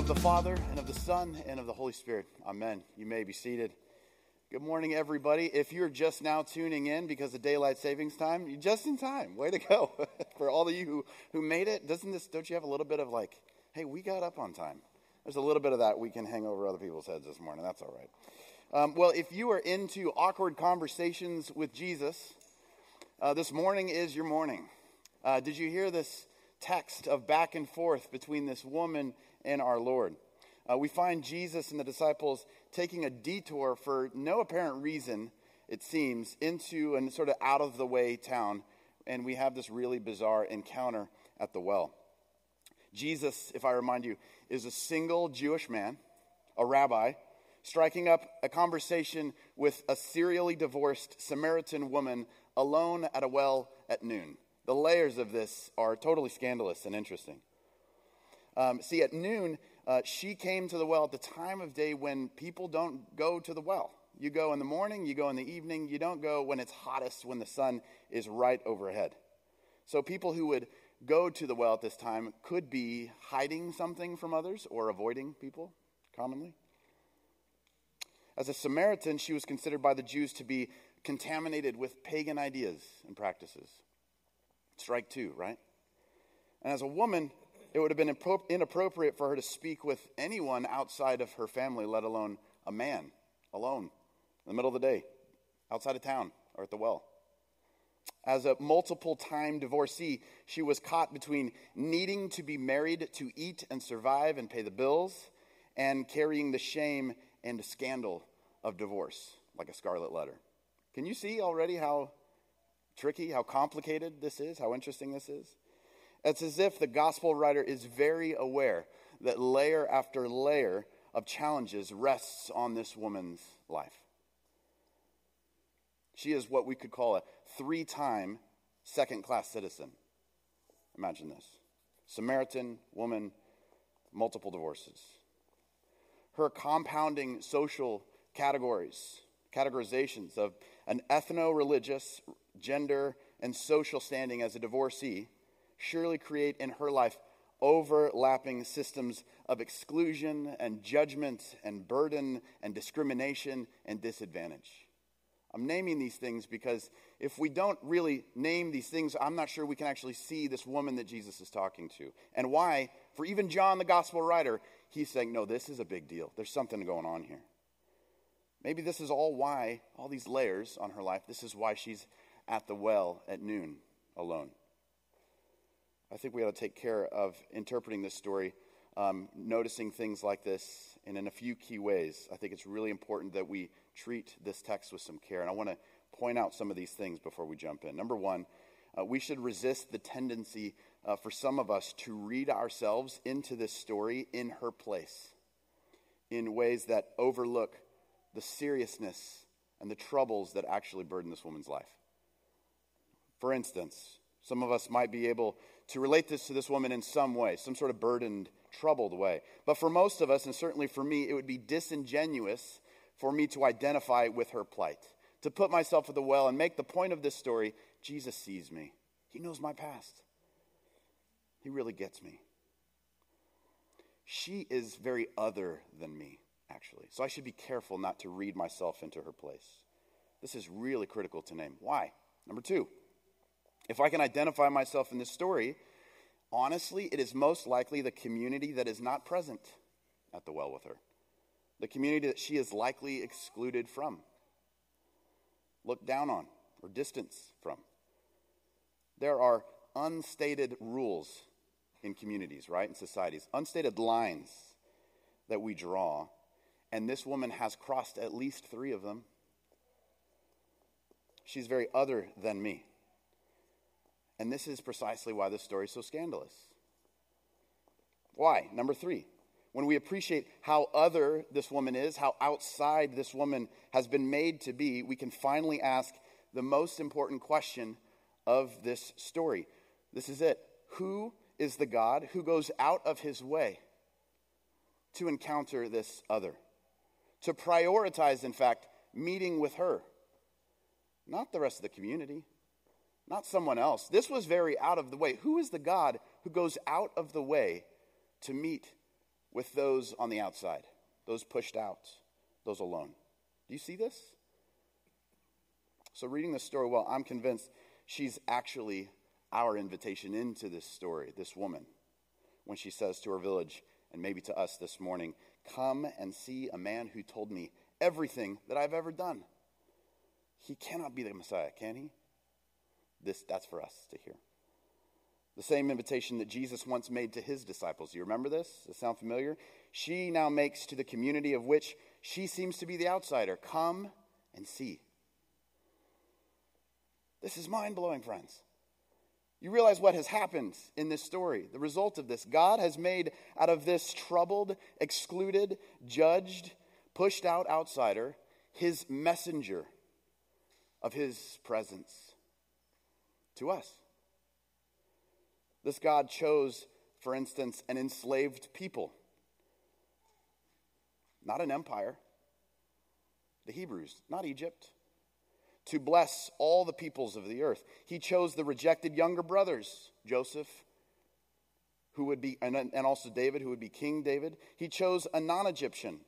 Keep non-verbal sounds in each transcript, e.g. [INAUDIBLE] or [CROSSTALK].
of the Father, and of the Son, and of the Holy Spirit. Amen. You may be seated. Good morning, everybody. If you're just now tuning in because of daylight savings time, you're just in time. Way to go. [LAUGHS] For all of you who, who made it, doesn't this, don't you have a little bit of like, hey, we got up on time? There's a little bit of that we can hang over other people's heads this morning. That's all right. Um, well, if you are into awkward conversations with Jesus, uh, this morning is your morning. Uh, did you hear this text of back and forth between this woman and our Lord. Uh, we find Jesus and the disciples taking a detour for no apparent reason, it seems, into a sort of out of the way town, and we have this really bizarre encounter at the well. Jesus, if I remind you, is a single Jewish man, a rabbi, striking up a conversation with a serially divorced Samaritan woman alone at a well at noon. The layers of this are totally scandalous and interesting. Um, see, at noon, uh, she came to the well at the time of day when people don't go to the well. You go in the morning, you go in the evening, you don't go when it's hottest, when the sun is right overhead. So people who would go to the well at this time could be hiding something from others or avoiding people commonly. As a Samaritan, she was considered by the Jews to be contaminated with pagan ideas and practices. Strike two, right? And as a woman, it would have been inappropriate for her to speak with anyone outside of her family, let alone a man, alone, in the middle of the day, outside of town, or at the well. As a multiple time divorcee, she was caught between needing to be married to eat and survive and pay the bills and carrying the shame and scandal of divorce, like a scarlet letter. Can you see already how tricky, how complicated this is, how interesting this is? It's as if the gospel writer is very aware that layer after layer of challenges rests on this woman's life. She is what we could call a three time second class citizen. Imagine this Samaritan woman, multiple divorces. Her compounding social categories, categorizations of an ethno religious, gender, and social standing as a divorcee surely create in her life overlapping systems of exclusion and judgment and burden and discrimination and disadvantage. I'm naming these things because if we don't really name these things, I'm not sure we can actually see this woman that Jesus is talking to. And why, for even John, the gospel writer, he's saying, no, this is a big deal. There's something going on here. Maybe this is all why, all these layers on her life, this is why she's at the well at noon alone. I think we ought to take care of interpreting this story, um, noticing things like this, and in a few key ways. I think it's really important that we treat this text with some care. And I want to point out some of these things before we jump in. Number one, uh, we should resist the tendency uh, for some of us to read ourselves into this story in her place in ways that overlook the seriousness and the troubles that actually burden this woman's life. For instance, some of us might be able to relate this to this woman in some way, some sort of burdened, troubled way. But for most of us, and certainly for me, it would be disingenuous for me to identify with her plight, to put myself at the well and make the point of this story Jesus sees me, He knows my past, He really gets me. She is very other than me, actually. So I should be careful not to read myself into her place. This is really critical to name. Why? Number two, if I can identify myself in this story, honestly, it is most likely the community that is not present at the well with her, the community that she is likely excluded from, looked down on, or distance from. There are unstated rules in communities, right, in societies, unstated lines that we draw, and this woman has crossed at least three of them. She's very other than me. And this is precisely why this story is so scandalous. Why? Number three, when we appreciate how other this woman is, how outside this woman has been made to be, we can finally ask the most important question of this story. This is it. Who is the God who goes out of his way to encounter this other? To prioritize, in fact, meeting with her, not the rest of the community not someone else. This was very out of the way. Who is the God who goes out of the way to meet with those on the outside, those pushed out, those alone. Do you see this? So, reading this story, well, I'm convinced she's actually our invitation into this story, this woman, when she says to her village, and maybe to us this morning, Come and see a man who told me everything that I've ever done. He cannot be the Messiah, can he? This, that's for us to hear. The same invitation that Jesus once made to his disciples. You remember this? Does it sound familiar? She now makes to the community of which she seems to be the outsider come and see. This is mind blowing, friends. You realize what has happened in this story. The result of this God has made out of this troubled, excluded, judged, pushed out outsider his messenger of his presence to us. This God chose, for instance, an enslaved people, not an empire, the Hebrews, not Egypt to bless all the peoples of the earth. He chose the rejected younger brothers, Joseph, who would be, and, and also David, who would be King David. He chose a non Egyptian.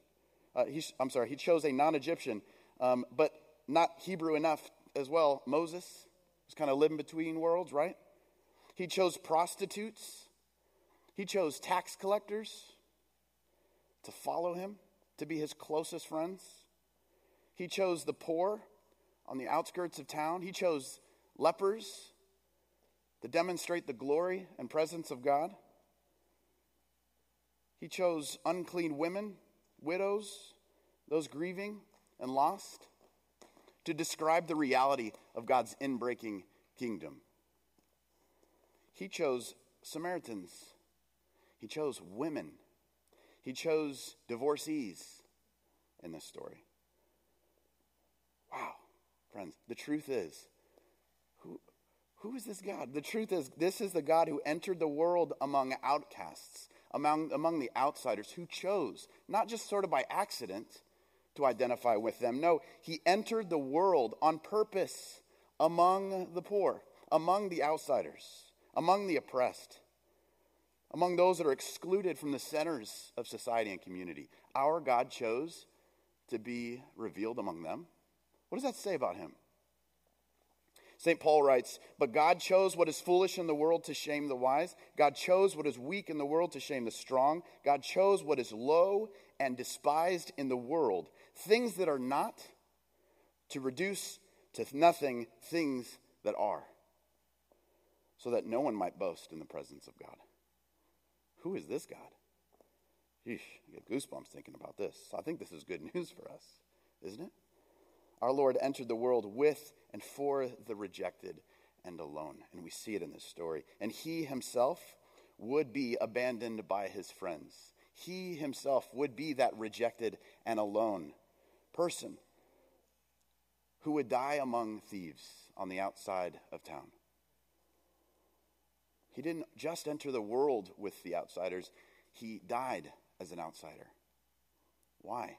Uh, I'm sorry, he chose a non Egyptian, um, but not Hebrew enough as well. Moses kind of living between worlds, right? He chose prostitutes. He chose tax collectors to follow him, to be his closest friends. He chose the poor on the outskirts of town. He chose lepers to demonstrate the glory and presence of God. He chose unclean women, widows, those grieving and lost, to describe the reality of God's inbreaking kingdom. He chose Samaritans. He chose women. He chose divorcees in this story. Wow. Friends, the truth is, who, who is this God? The truth is, this is the God who entered the world among outcasts, among, among the outsiders, who chose, not just sort of by accident, to identify with them. No, he entered the world on purpose among the poor, among the outsiders, among the oppressed, among those that are excluded from the centers of society and community. Our God chose to be revealed among them. What does that say about him? St. Paul writes, But God chose what is foolish in the world to shame the wise. God chose what is weak in the world to shame the strong. God chose what is low and despised in the world, things that are not, to reduce to nothing things that are, so that no one might boast in the presence of God. Who is this God? I get goosebumps thinking about this. I think this is good [LAUGHS] news for us, isn't it? Our Lord entered the world with and for the rejected and alone. And we see it in this story. And he himself would be abandoned by his friends. He himself would be that rejected and alone person who would die among thieves on the outside of town. He didn't just enter the world with the outsiders, he died as an outsider. Why?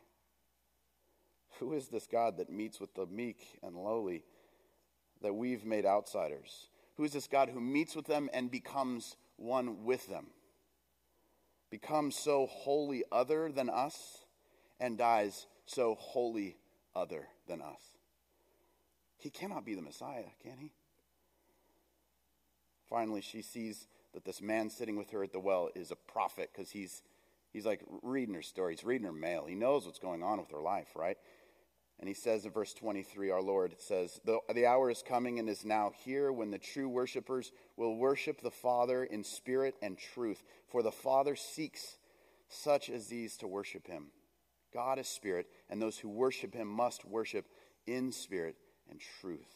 Who is this God that meets with the meek and lowly that we've made outsiders? Who is this God who meets with them and becomes one with them? Becomes so wholly other than us and dies so wholly other than us. He cannot be the Messiah, can he? Finally, she sees that this man sitting with her at the well is a prophet because he's, he's like reading her story. He's reading her mail. He knows what's going on with her life, right? And he says in verse 23, our Lord says, the, the hour is coming and is now here when the true worshipers will worship the Father in spirit and truth. For the Father seeks such as these to worship him. God is spirit, and those who worship him must worship in spirit and truth.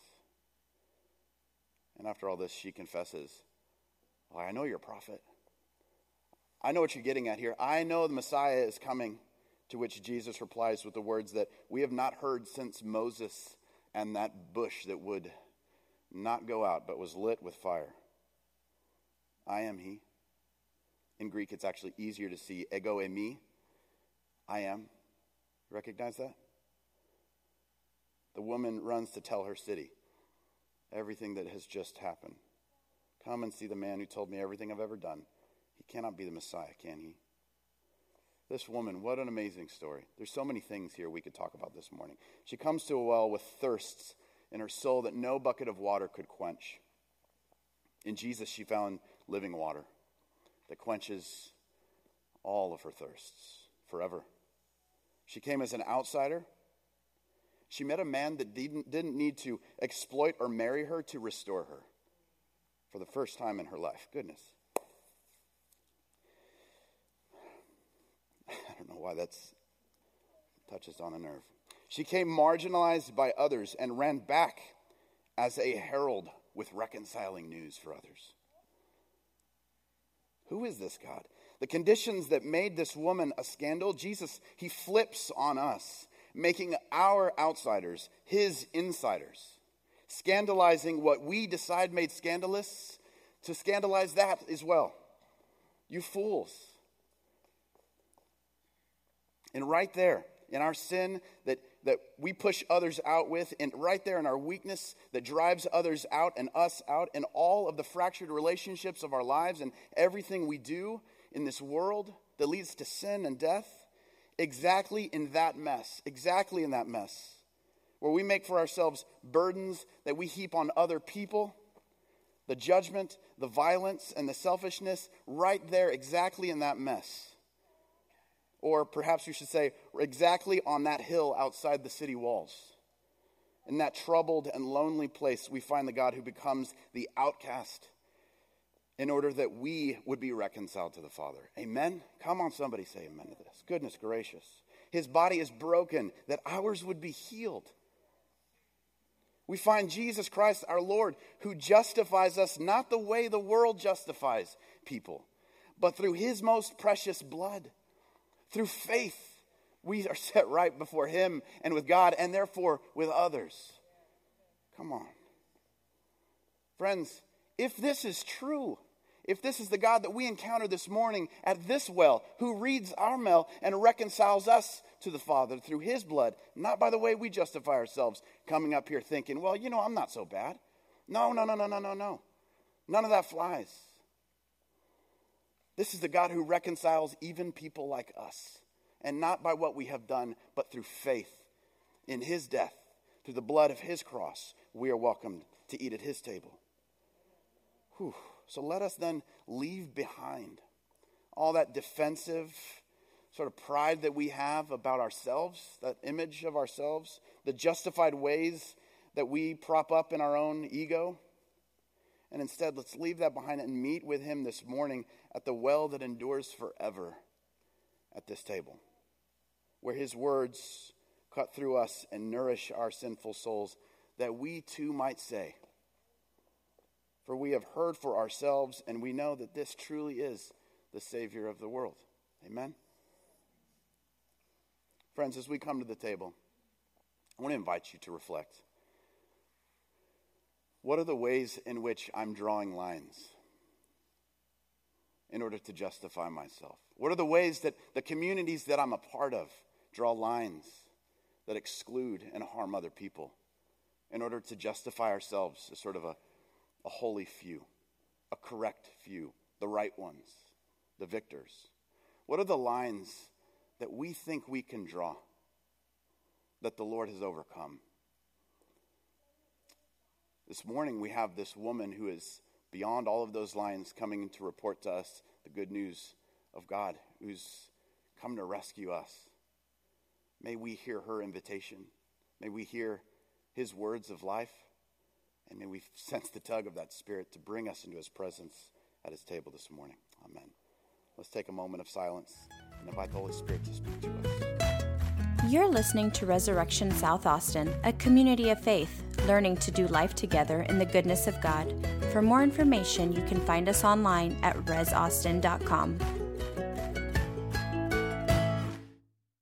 And after all this, she confesses, well, I know you're a prophet. I know what you're getting at here. I know the Messiah is coming. To which Jesus replies with the words that we have not heard since Moses and that bush that would not go out but was lit with fire. I am he. In Greek, it's actually easier to see ego eimi. I am. Recognize that? The woman runs to tell her city everything that has just happened. Come and see the man who told me everything I've ever done. He cannot be the Messiah, can he? This woman, what an amazing story. There's so many things here we could talk about this morning. She comes to a well with thirsts in her soul that no bucket of water could quench. In Jesus, she found living water that quenches all of her thirsts forever. She came as an outsider. She met a man that didn't, didn't need to exploit or marry her to restore her for the first time in her life. Goodness. [SIGHS] I don't know why that's touches on a nerve. She came marginalized by others and ran back as a herald with reconciling news for others. Who is this God? The conditions that made this woman a scandal, Jesus, he flips on us, making our outsiders his insiders, scandalizing what we decide made scandalous to scandalize that as well. You fools. And right there, in our sin that, that we push others out with, and right there in our weakness that drives others out and us out, and all of the fractured relationships of our lives and everything we do in this world that leads to sin and death, exactly in that mess, exactly in that mess, where we make for ourselves burdens that we heap on other people, the judgment, the violence, and the selfishness, right there, exactly in that mess or perhaps you should say, exactly on that hill outside the city walls. In that troubled and lonely place, we find the God who becomes the outcast in order that we would be reconciled to the Father. Amen? Come on, somebody say amen to this. Goodness gracious. His body is broken that ours would be healed. We find Jesus Christ, our Lord, who justifies us not the way the world justifies people, but through his most precious blood. Through faith, we are set right before Him and with God, and therefore with others. Come on. Friends, if this is true, if this is the God that we encounter this morning at this well, who reads our mail and reconciles us to the Father through His blood, not by the way we justify ourselves, coming up here thinking, well, you know, I'm not so bad. No, no, no, no, no, no, no. None of that flies. This is the God who reconciles even people like us, and not by what we have done, but through faith in his death, through the blood of his cross, we are welcomed to eat at his table. Whew. So let us then leave behind all that defensive sort of pride that we have about ourselves, that image of ourselves, the justified ways that we prop up in our own ego. And instead, let's leave that behind and meet with him this morning at the well that endures forever at this table, where his words cut through us and nourish our sinful souls, that we too might say, For we have heard for ourselves, and we know that this truly is the Savior of the world. Amen. Friends, as we come to the table, I want to invite you to reflect. What are the ways in which I'm drawing lines in order to justify myself? What are the ways that the communities that I'm a part of draw lines that exclude and harm other people in order to justify ourselves as sort of a, a holy few, a correct few, the right ones, the victors? What are the lines that we think we can draw that the Lord has overcome? This morning, we have this woman who is beyond all of those lines coming to report to us the good news of God, who's come to rescue us. May we hear her invitation. May we hear his words of life. And may we sense the tug of that spirit to bring us into his presence at his table this morning. Amen. Let's take a moment of silence and invite the Holy Spirit to speak to us. You're listening to Resurrection South Austin, a community of faith, learning to do life together in the goodness of God. For more information, you can find us online at resaustin.com.